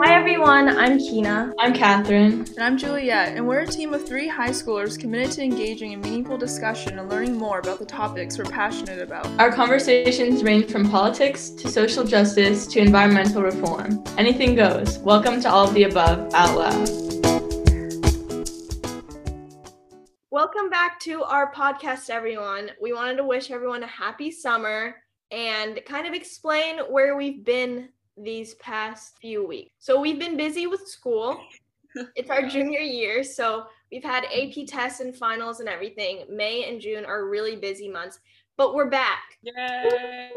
Hi everyone, I'm Kina. I'm Catherine. And I'm Juliet, and we're a team of three high schoolers committed to engaging in meaningful discussion and learning more about the topics we're passionate about. Our conversations range from politics to social justice to environmental reform. Anything goes. Welcome to all of the above out loud. Welcome back to our podcast, everyone. We wanted to wish everyone a happy summer and kind of explain where we've been these past few weeks. So we've been busy with school. it's our junior year, so we've had AP tests and finals and everything. May and June are really busy months, but we're back. Yay!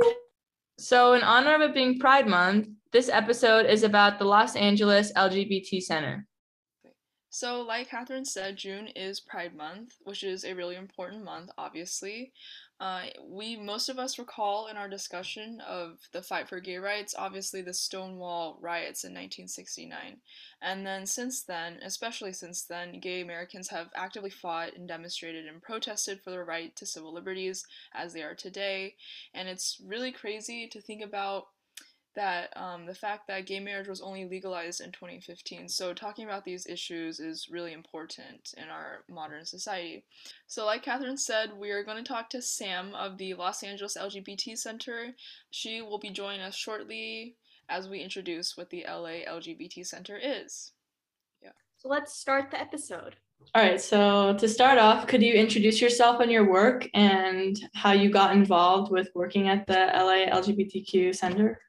So, in honor of it being Pride Month, this episode is about the Los Angeles LGBT Center. So, like Catherine said, June is Pride Month, which is a really important month, obviously. Uh, we most of us recall in our discussion of the fight for gay rights, obviously the Stonewall riots in 1969, and then since then, especially since then, gay Americans have actively fought and demonstrated and protested for their right to civil liberties as they are today, and it's really crazy to think about that um, the fact that gay marriage was only legalized in 2015. So, talking about these issues is really important in our modern society. So, like Catherine said, we are going to talk to Sam of the Los Angeles LGBT Center. She will be joining us shortly as we introduce what the LA LGBT Center is. Yeah. So, let's start the episode. All right, so to start off, could you introduce yourself and your work and how you got involved with working at the LA LGBTQ Center?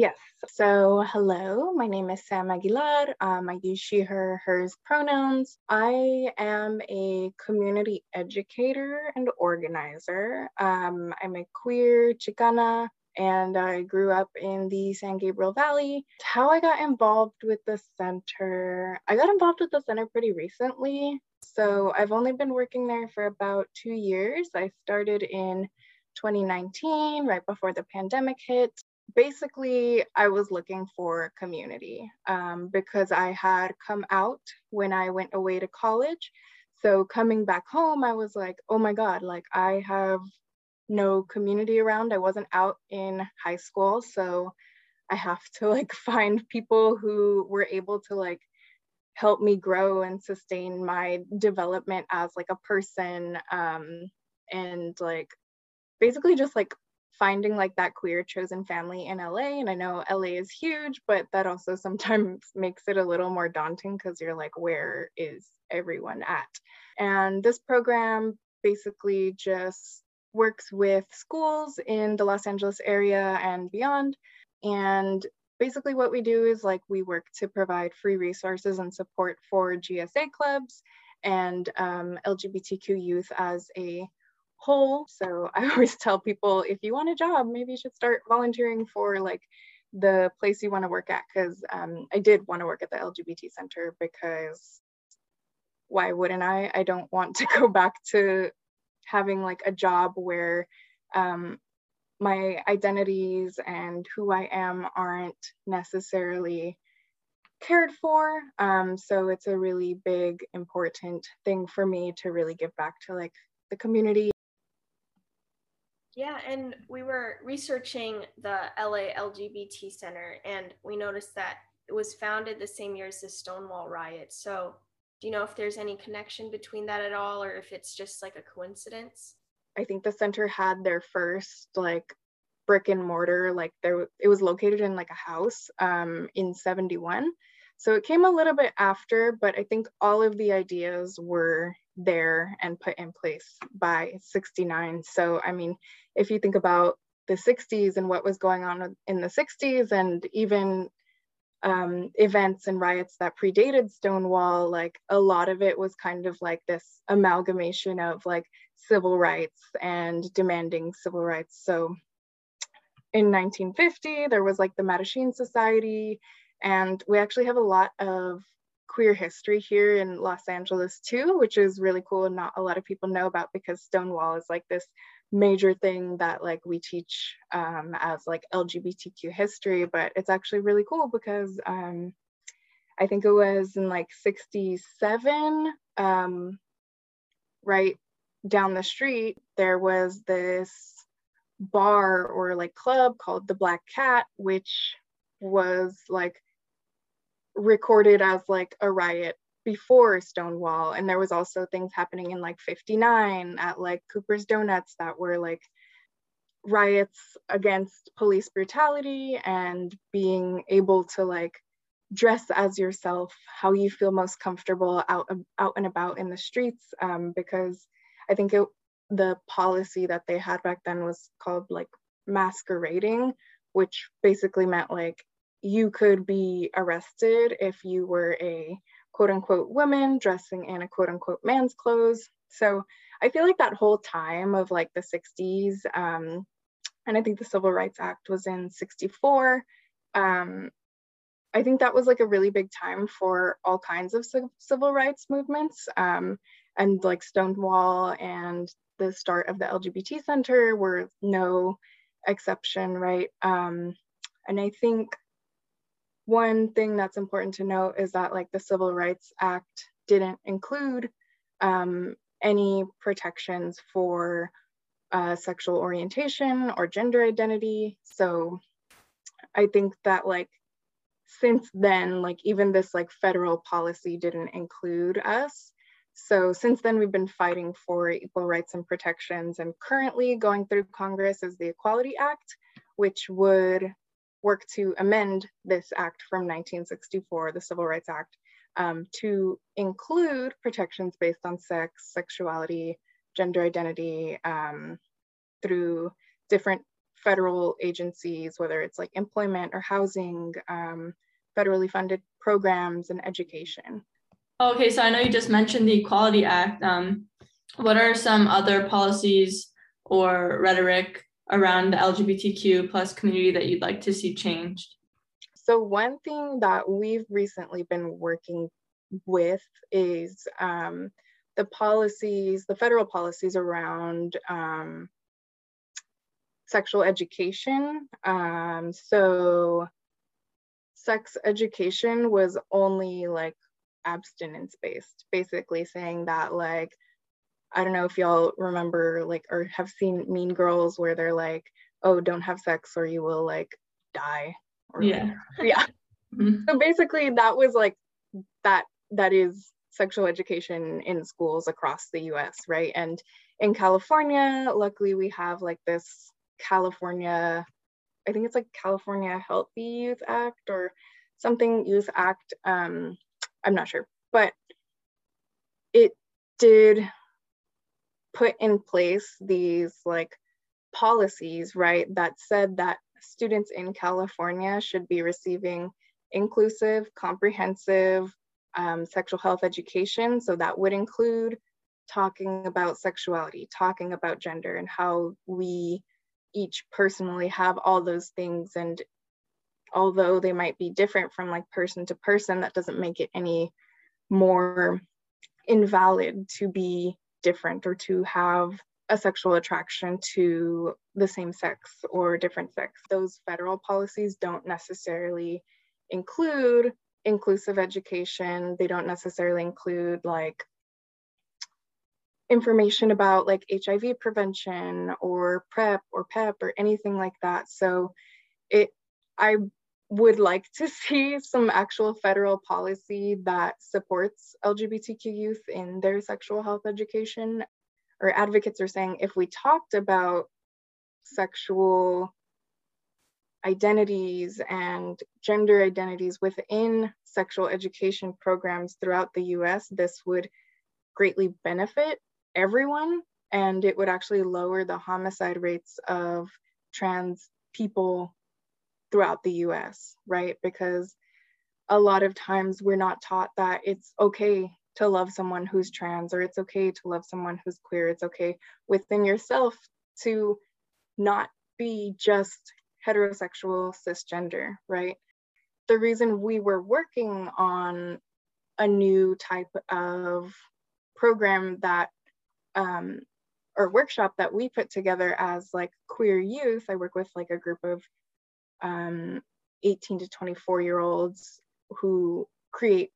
Yes. So, hello, my name is Sam Aguilar. Um, I use she, her, hers pronouns. I am a community educator and organizer. Um, I'm a queer Chicana and I grew up in the San Gabriel Valley. How I got involved with the center, I got involved with the center pretty recently. So, I've only been working there for about two years. I started in 2019, right before the pandemic hit basically, I was looking for community um, because I had come out when I went away to college. So coming back home, I was like, oh my God, like I have no community around. I wasn't out in high school. So I have to like find people who were able to like help me grow and sustain my development as like a person um, and like basically just like finding like that queer chosen family in LA. And I know LA is huge, but that also sometimes makes it a little more daunting because you're like, where is everyone at? And this program basically just works with schools in the Los Angeles area and beyond. And basically, what we do is like we work to provide free resources and support for GSA clubs and um, LGBTQ youth as a whole. So I always tell people if you want a job, maybe you should start volunteering for like the place you want to work at. Because um, I did want to work at the LGBT Center because why wouldn't I? I don't want to go back to having like a job where um, my identities and who I am aren't necessarily cared for. Um, so it's a really big, important thing for me to really give back to like the community yeah, and we were researching the LA LGBT Center, and we noticed that it was founded the same year as the Stonewall riot. So, do you know if there's any connection between that at all, or if it's just like a coincidence? I think the center had their first like brick and mortar, like there it was located in like a house um, in 71. So it came a little bit after, but I think all of the ideas were there and put in place by 69. So, I mean, if you think about the 60s and what was going on in the 60s and even um, events and riots that predated Stonewall, like a lot of it was kind of like this amalgamation of like civil rights and demanding civil rights. So in 1950, there was like the Mattachine Society, and we actually have a lot of queer history here in Los Angeles too, which is really cool and not a lot of people know about because Stonewall is like this major thing that like we teach um, as like LGBTQ history, but it's actually really cool because um, I think it was in like 67, um, right down the street, there was this bar or like club called the Black Cat, which was like recorded as like a riot before Stonewall. And there was also things happening in like 59 at like Cooper's Donuts that were like riots against police brutality and being able to like dress as yourself, how you feel most comfortable out, out and about in the streets. Um, because I think it, the policy that they had back then was called like masquerading, which basically meant like you could be arrested if you were a quote unquote woman dressing in a quote unquote man's clothes. So I feel like that whole time of like the 60s, um, and I think the Civil Rights Act was in 64. Um, I think that was like a really big time for all kinds of civil rights movements. Um, and like Stonewall and the start of the LGBT Center were no exception, right? Um, and I think one thing that's important to note is that like the Civil Rights Act didn't include um, any protections for uh, sexual orientation or gender identity. So I think that like since then, like even this like federal policy didn't include us. So since then, we've been fighting for equal rights and protections. And currently going through Congress is the Equality Act, which would work to amend this act from 1964, the Civil Rights Act, um, to include protections based on sex, sexuality, gender identity um, through different federal agencies, whether it's like employment or housing, um, federally funded programs and education. Okay, so I know you just mentioned the Equality Act. Um, what are some other policies or rhetoric around the LGBTQ plus community that you'd like to see changed? So one thing that we've recently been working with is um, the policies, the federal policies around um, sexual education. Um, so sex education was only like abstinence based, basically saying that like I don't know if y'all remember like or have seen Mean Girls where they're like, oh, don't have sex or you will like die. Or, yeah. yeah. Mm-hmm. So basically that was like that that is sexual education in schools across the US, right? And in California, luckily we have like this California, I think it's like California Healthy Youth Act or something Youth Act. Um, I'm not sure, but it did put in place these like policies, right, that said that students in California should be receiving inclusive, comprehensive um, sexual health education. So that would include talking about sexuality, talking about gender, and how we each personally have all those things. And although they might be different from like person to person, that doesn't make it any more invalid to be different or to have a sexual attraction to the same sex or different sex. Those federal policies don't necessarily include inclusive education. They don't necessarily include like information about like HIV prevention or PrEP or PEP or anything like that. So it I would like to see some actual federal policy that supports LGBTQ youth in their sexual health education. Or advocates are saying if we talked about sexual identities and gender identities within sexual education programs throughout the US, this would greatly benefit everyone and it would actually lower the homicide rates of trans people throughout the US, right? Because a lot of times we're not taught that it's okay to love someone who's trans or it's okay to love someone who's queer it's okay within yourself to not be just heterosexual cisgender right the reason we were working on a new type of program that um, or workshop that we put together as like queer youth i work with like a group of um, 18 to 24 year olds who create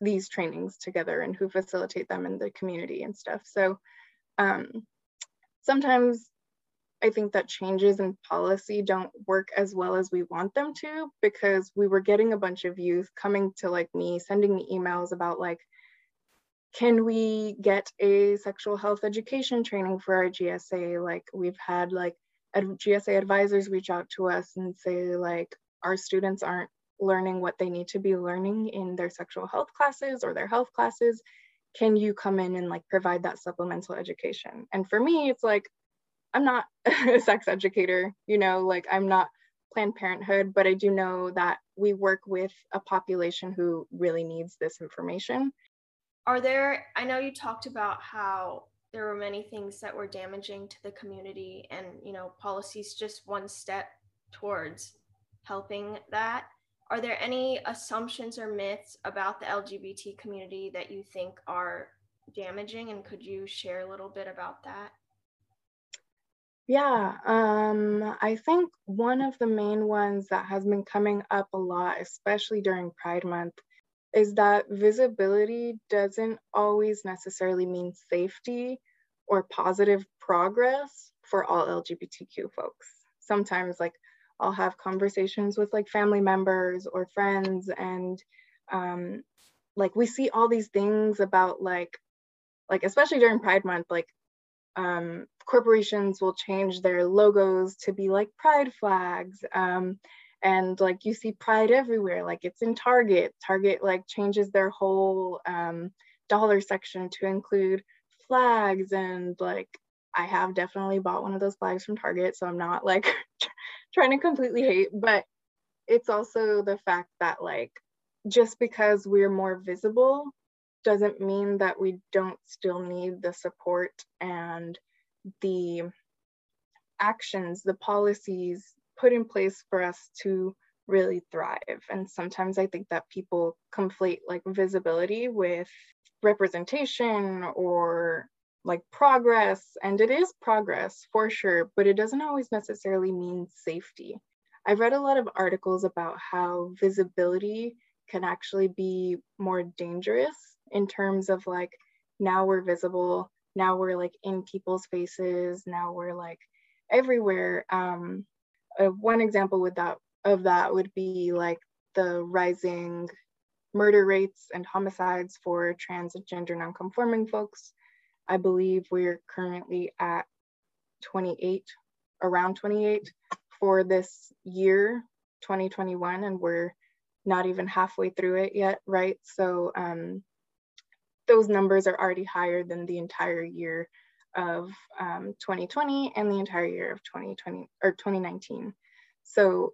these trainings together and who facilitate them in the community and stuff. So um, sometimes I think that changes in policy don't work as well as we want them to because we were getting a bunch of youth coming to like me, sending me emails about like, can we get a sexual health education training for our GSA? Like we've had like GSA advisors reach out to us and say like our students aren't learning what they need to be learning in their sexual health classes or their health classes. Can you come in and like provide that supplemental education? And for me, it's like, I'm not a sex educator, you know, like I'm not Planned Parenthood, but I do know that we work with a population who really needs this information. Are there, I know you talked about how there were many things that were damaging to the community and, you know, policies just one step towards helping that. Are there any assumptions or myths about the LGBT community that you think are damaging? And could you share a little bit about that? Yeah, um, I think one of the main ones that has been coming up a lot, especially during Pride Month, is that visibility doesn't always necessarily mean safety or positive progress for all LGBTQ folks. Sometimes, like, I'll have conversations with like family members or friends, and um, like we see all these things about like, like especially during Pride Month, like um, corporations will change their logos to be like pride flags. Um, and like you see pride everywhere, like it's in Target. Target like changes their whole um, dollar section to include flags and like I have definitely bought one of those flags from Target, so I'm not like trying to completely hate, but it's also the fact that like just because we're more visible doesn't mean that we don't still need the support and the actions, the policies put in place for us to really thrive. And sometimes I think that people conflate like visibility with representation or like progress. And it is progress for sure, but it doesn't always necessarily mean safety. I've read a lot of articles about how visibility can actually be more dangerous in terms of like now we're visible now we're like in people's faces now we're like everywhere um uh, one example with that of that would be like the rising murder rates and homicides for trans and gender nonconforming folks i believe we're currently at 28 around 28 for this year 2021 and we're not even halfway through it yet right so um those numbers are already higher than the entire year of um, 2020 and the entire year of 2020 or 2019. So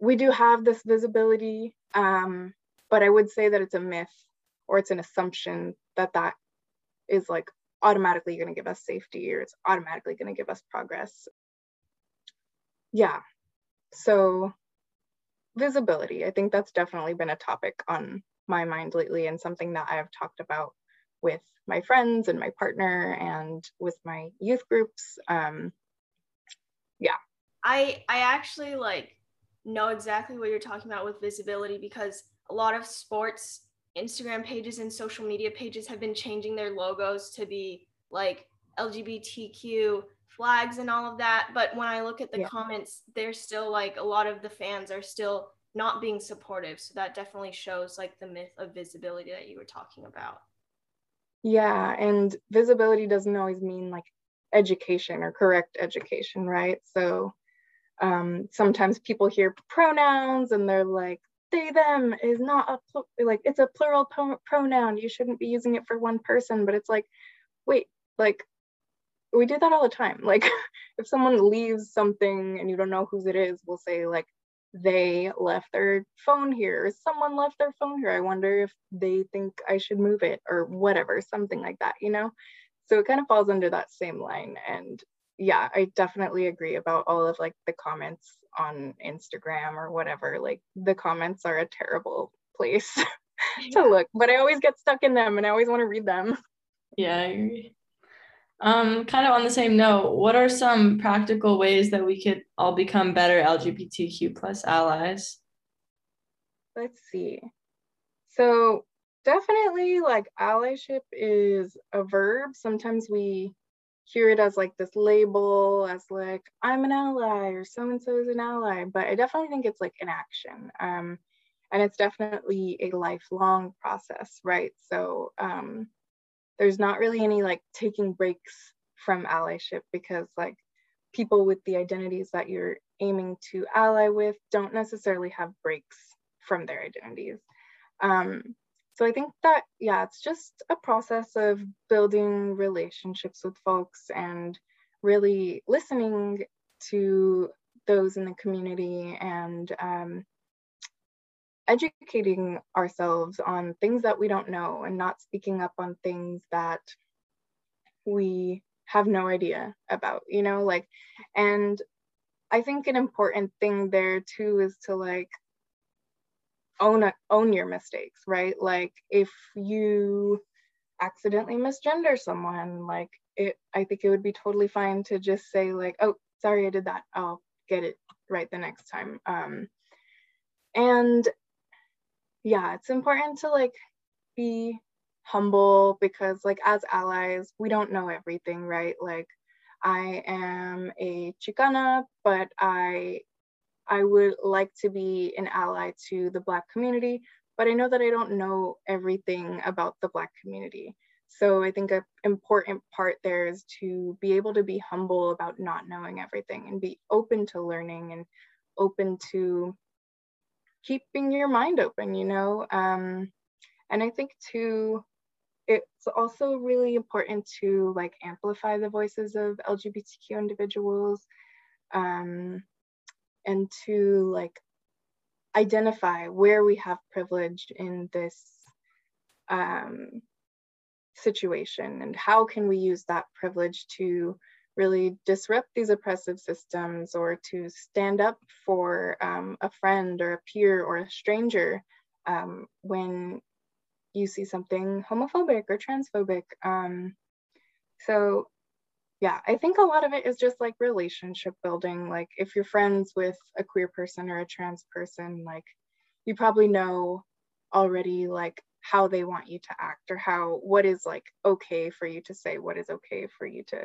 we do have this visibility, um, but I would say that it's a myth or it's an assumption that that is like automatically going to give us safety or it's automatically going to give us progress. Yeah. So visibility, I think that's definitely been a topic on my mind lately and something that I've talked about with my friends and my partner and with my youth groups. Um, yeah. I I actually like know exactly what you're talking about with visibility because a lot of sports Instagram pages and social media pages have been changing their logos to be like LGBTQ flags and all of that. But when I look at the yeah. comments, there's still like a lot of the fans are still not being supportive. So that definitely shows like the myth of visibility that you were talking about. Yeah, and visibility doesn't always mean like education or correct education, right? So um, sometimes people hear pronouns and they're like, they, them is not a, like, it's a plural pronoun. You shouldn't be using it for one person. But it's like, wait, like, we do that all the time. Like, if someone leaves something and you don't know whose it is, we'll say, like, they left their phone here or someone left their phone here i wonder if they think i should move it or whatever something like that you know so it kind of falls under that same line and yeah i definitely agree about all of like the comments on instagram or whatever like the comments are a terrible place to look but i always get stuck in them and i always want to read them yeah i agree um, kind of on the same note, what are some practical ways that we could all become better LGBTQ plus allies? Let's see. So definitely like allyship is a verb. Sometimes we hear it as like this label as like i'm an ally or so and so is an ally but i definitely think it's like an action um, and it's definitely a lifelong process right? So um, there's not really any like taking breaks from allyship because like people with the identities that you're aiming to ally with don't necessarily have breaks from their identities. Um, so I think that, yeah, it's just a process of building relationships with folks and really listening to those in the community and um, educating ourselves on things that we don't know and not speaking up on things that we have no idea about, you know, like, and I think an important thing there too is to like own own your mistakes, right? Like if you accidentally misgender someone, like it, I think it would be totally fine to just say like, oh, sorry, I did that. I'll get it right the next time. Um, and yeah, it's important to like be humble because like as allies, we don't know everything, right? Like I am a Chicana, but I I would like to be an ally to the Black community, but I know that I don't know everything about the Black community. So I think an important part there is to be able to be humble about not knowing everything and be open to learning and open to keeping your mind open, you know? Um, and I think too, it's also really important to like amplify the voices of LGBTQ individuals. Um, and to like identify where we have privilege in this um, situation and how can we use that privilege to really disrupt these oppressive systems or to stand up for um, a friend or a peer or a stranger um, when you see something homophobic or transphobic. Um, so yeah, I think a lot of it is just like relationship building. Like if you're friends with a queer person or a trans person, like you probably know already like how they want you to act or how what is like okay for you to say, what is okay for you to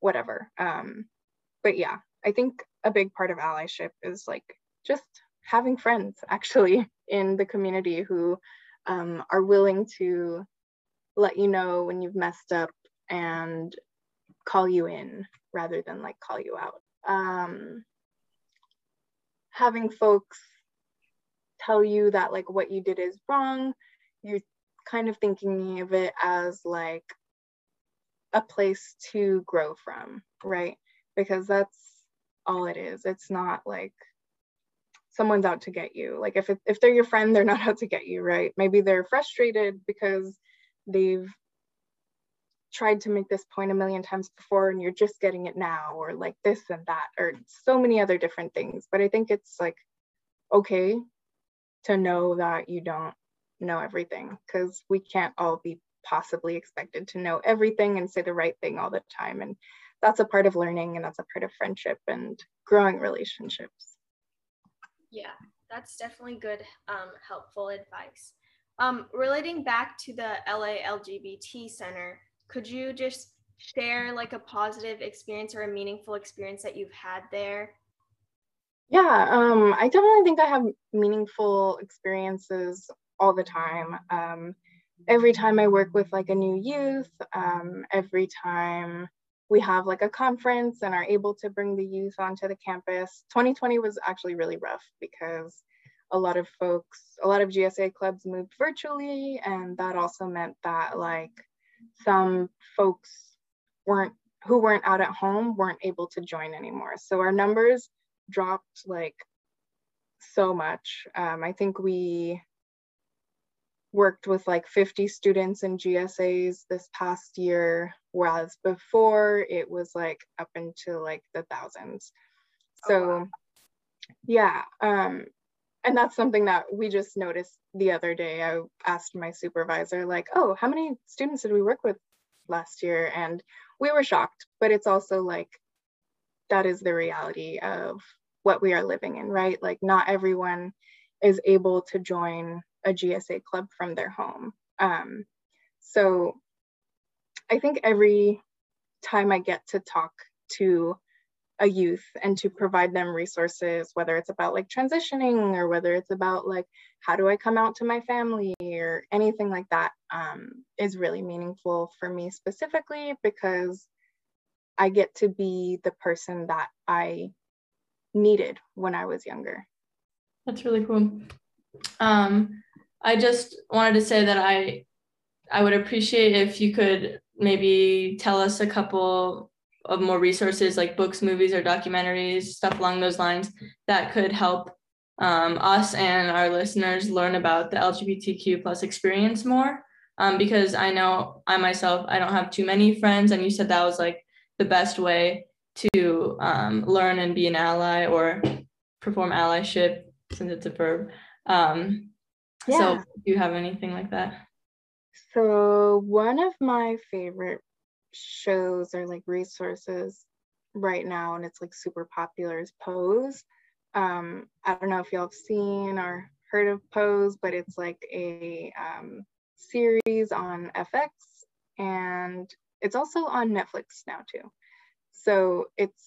whatever. Um, but yeah, I think a big part of allyship is like just having friends actually in the community who um, are willing to let you know when you've messed up and call you in rather than like call you out. Um, having folks tell you that like what you did is wrong, you're kind of thinking of it as like a place to grow from, right? Because that's all it is. It's not like someone's out to get you. Like if it, if they're your friend, they're not out to get you, right? Maybe they're frustrated because they've tried to make this point a million times before and you're just getting it now or like this and that or so many other different things but i think it's like okay to know that you don't know everything because we can't all be possibly expected to know everything and say the right thing all the time and that's a part of learning and that's a part of friendship and growing relationships. Yeah that's definitely good um, helpful advice. Um, relating back to the la lgbt center could you just share like a positive experience or a meaningful experience that you've had there? Yeah, um, I definitely think I have meaningful experiences all the time. Um, every time I work with like a new youth, um, every time we have like a conference and are able to bring the youth onto the campus. 2020 was actually really rough because a lot of folks, a lot of GSA clubs moved virtually, and that also meant that like some folks weren't who weren't out at home weren't able to join anymore. So our numbers dropped like so much. Um, I think we worked with like 50 students in GSAs this past year, whereas before it was like up into like the thousands. So oh, wow. yeah, um, and that's something that we just noticed the other day. I asked my supervisor, like, oh, how many students did we work with last year? And we were shocked, but it's also like, that is the reality of what we are living in, right? Like, not everyone is able to join a GSA club from their home. Um, so I think every time I get to talk to a youth and to provide them resources, whether it's about like transitioning or whether it's about like how do I come out to my family or anything like that, um, is really meaningful for me specifically because I get to be the person that I needed when I was younger. That's really cool. Um, I just wanted to say that I I would appreciate if you could maybe tell us a couple of more resources like books, movies, or documentaries, stuff along those lines that could help um, us and our listeners learn about the LGBTQ plus experience more. Um, because I know I myself, I don't have too many friends, and you said that was like the best way to um, learn and be an ally or perform allyship since it's a verb. Um, yeah. So, do you have anything like that? So, one of my favorite shows or like resources right now, and it's like super popular, is Pose. Um, I don't know if y'all have seen or heard of Pose, but it's like a um, series on FX and it's also on Netflix now too. So it's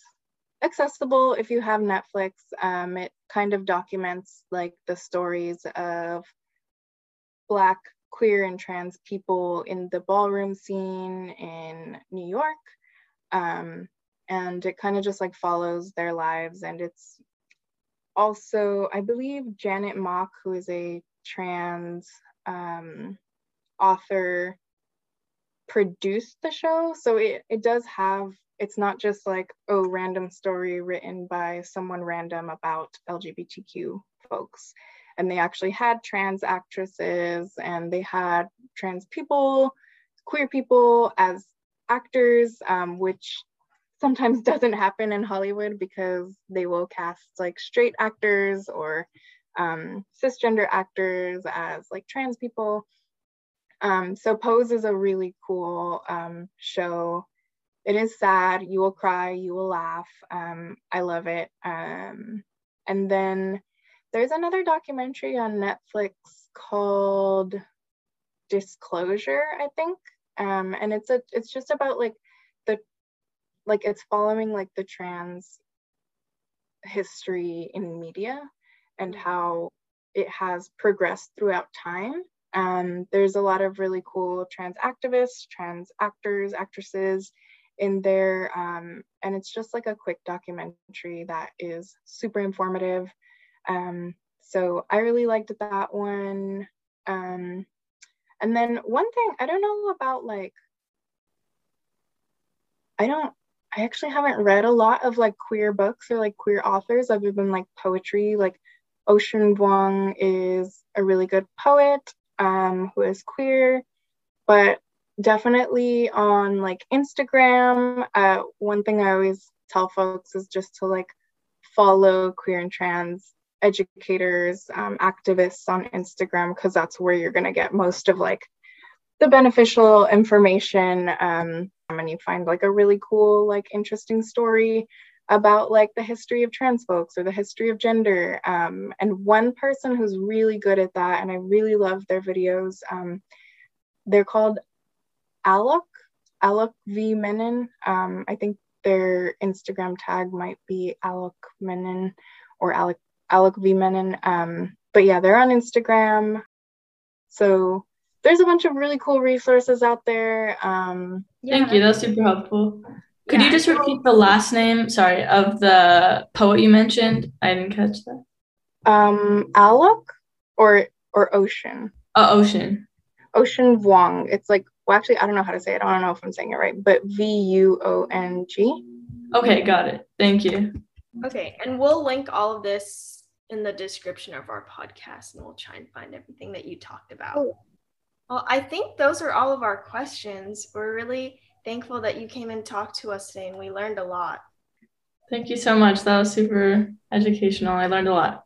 accessible if you have Netflix. Um, it kind of documents like the stories of Black, queer, and trans people in the ballroom scene in New York. Um, and it kind of just like follows their lives. And it's also, I believe, Janet Mock, who is a trans um, author, produced the show. So it, it does have it's not just like oh random story written by someone random about lgbtq folks and they actually had trans actresses and they had trans people queer people as actors um, which sometimes doesn't happen in hollywood because they will cast like straight actors or um, cisgender actors as like trans people um, so pose is a really cool um, show it is sad. You will cry, you will laugh. Um, I love it. Um, and then there's another documentary on Netflix called Disclosure, I think. Um, and it's a it's just about like the like it's following like the trans history in media and how it has progressed throughout time. Um, there's a lot of really cool trans activists, trans actors, actresses, in there. Um, and it's just like a quick documentary that is super informative. Um, so I really liked that one. Um, and then one thing I don't know about like, I don't, I actually haven't read a lot of like queer books or like queer authors other than like poetry. Like Ocean Vuong is a really good poet um, who is queer, but definitely on like Instagram. Uh, one thing I always tell folks is just to like follow queer and trans educators, um, activists on Instagram, because that's where you're going to get most of like the beneficial information. Um, and you find like a really cool, like interesting story about like the history of trans folks or the history of gender. Um, and one person who's really good at that, and I really love their videos, um, they're called Alok, Alok V Menon. Um, I think their Instagram tag might be Alok Menon or Alok Alok V Menon. Um, but yeah, they're on Instagram. So there's a bunch of really cool resources out there. Um, Thank you. That's super helpful. Could yeah, you just repeat the last name, sorry, of the poet you mentioned? I didn't catch that. Um, Alok or or Ocean. Uh, Ocean. Ocean Vuong. It's like well, actually, I don't know how to say it. I don't know if I'm saying it right, but V U O N G. Okay, got it. Thank you. Okay, and we'll link all of this in the description of our podcast, and we'll try and find everything that you talked about. Oh. Well, I think those are all of our questions. We're really thankful that you came and talked to us today, and we learned a lot. Thank you so much. That was super educational. I learned a lot.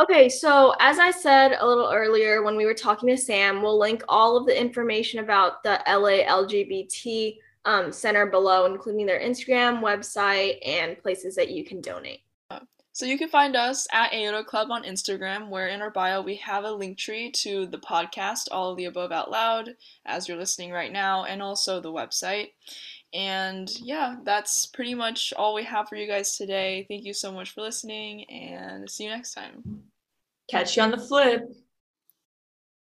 Okay, so as I said a little earlier when we were talking to Sam, we'll link all of the information about the LA LGBT um, Center below, including their Instagram, website, and places that you can donate. So you can find us at AOTA Club on Instagram, where in our bio we have a Linktree to the podcast, All of the Above Out Loud, as you're listening right now, and also the website. And yeah, that's pretty much all we have for you guys today. Thank you so much for listening and see you next time. Catch you on the flip.